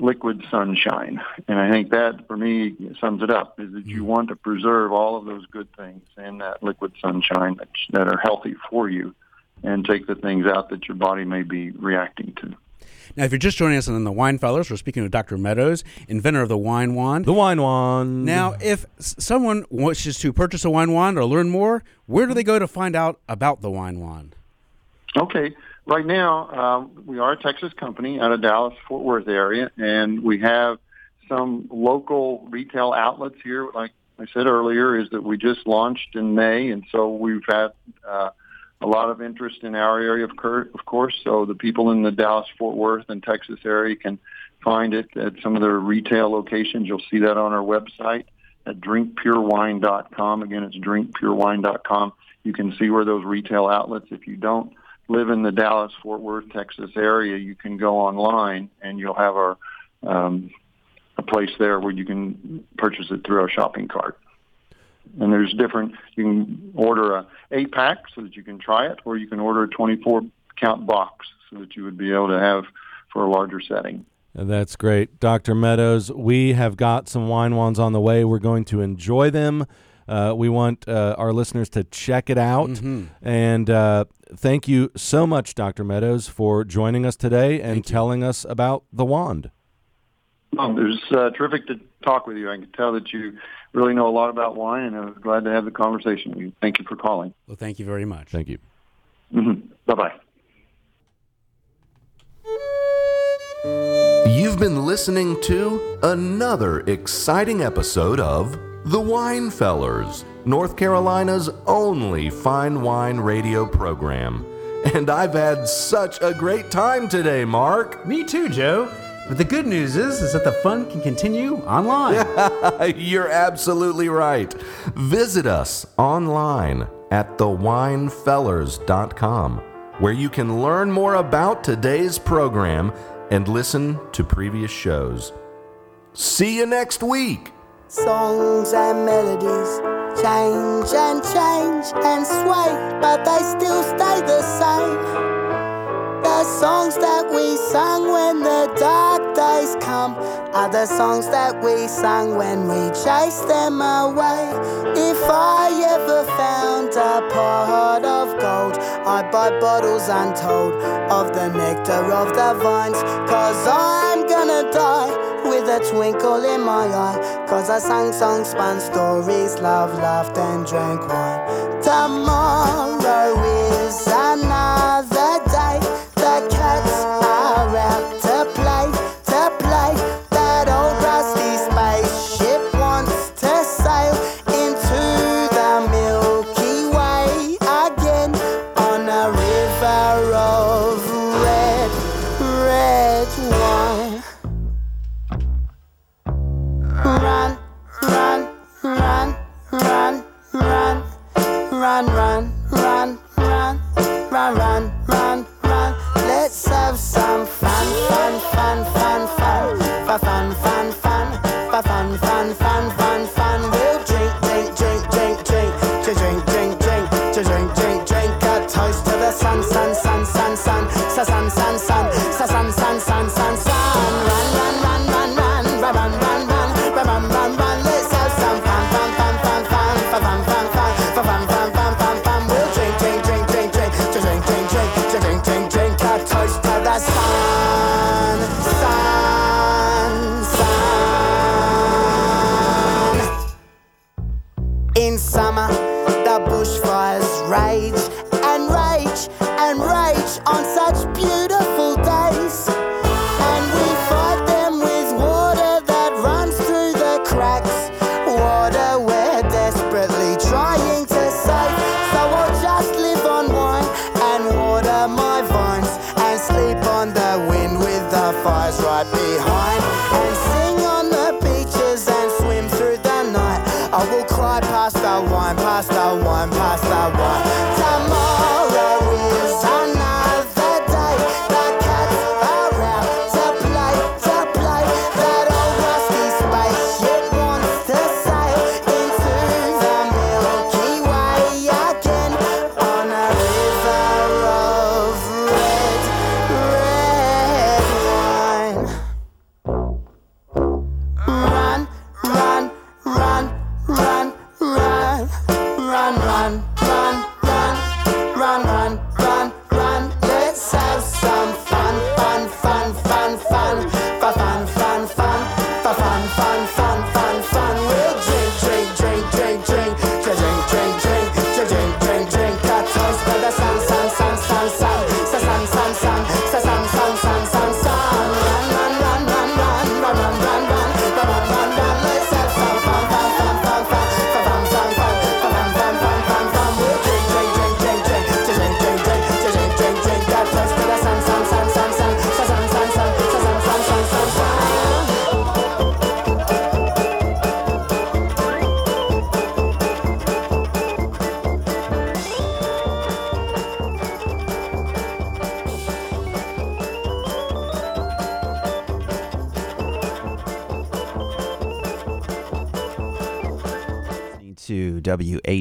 liquid sunshine. And I think that for me sums it up is that you want to preserve all of those good things in that liquid sunshine that, that are healthy for you and take the things out that your body may be reacting to. Now, if you're just joining us on the Wine Fellers, we're speaking with Dr. Meadows, inventor of the Wine Wand. the wine wand Now, if someone wishes to purchase a wine wand or learn more, where do they go to find out about the wine wand? Okay. Right now, um, we are a Texas company out of Dallas, Fort Worth area, and we have some local retail outlets here. Like I said earlier, is that we just launched in May, and so we've had uh, a lot of interest in our area, of, cur- of course. So the people in the Dallas, Fort Worth, and Texas area can find it at some of their retail locations. You'll see that on our website at drinkpurewine.com. Again, it's drinkpurewine.com. You can see where those retail outlets. If you don't live in the Dallas, Fort Worth, Texas area, you can go online and you'll have our um, a place there where you can purchase it through our shopping cart. And there's different. You can order a eight pack so that you can try it, or you can order a 24 count box so that you would be able to have for a larger setting. That's great. Dr. Meadows, we have got some wine wands on the way. We're going to enjoy them. Uh, we want uh, our listeners to check it out. Mhm. And uh, thank you so much, Dr. Meadows, for joining us today and telling us about the wand. Um, it was uh, terrific to talk with you. I can tell that you really know a lot about wine, and I was glad to have the conversation with you. Thank you for calling. Well, thank you very much. Thank you. hmm Bye bye. You've been listening to another exciting episode of The Wine Fellers, North Carolina's only fine wine radio program. And I've had such a great time today, Mark. Me too, Joe. But the good news is, is that the fun can continue online. You're absolutely right. Visit us online at thewinefellers.com, where you can learn more about today's program and listen to previous shows. See you next week. Songs and melodies change and change and sway, but they still stay the same. The songs that we sang when the dark days come are the songs that we sang when we chased them away. If I ever found a pot of gold, I'd buy bottles untold of the nectar of the vines. Cause I'm gonna die with a twinkle in my eye. Cause I sang songs, spun stories, loved, laughed, and drank wine. Tomorrow is another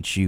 WHU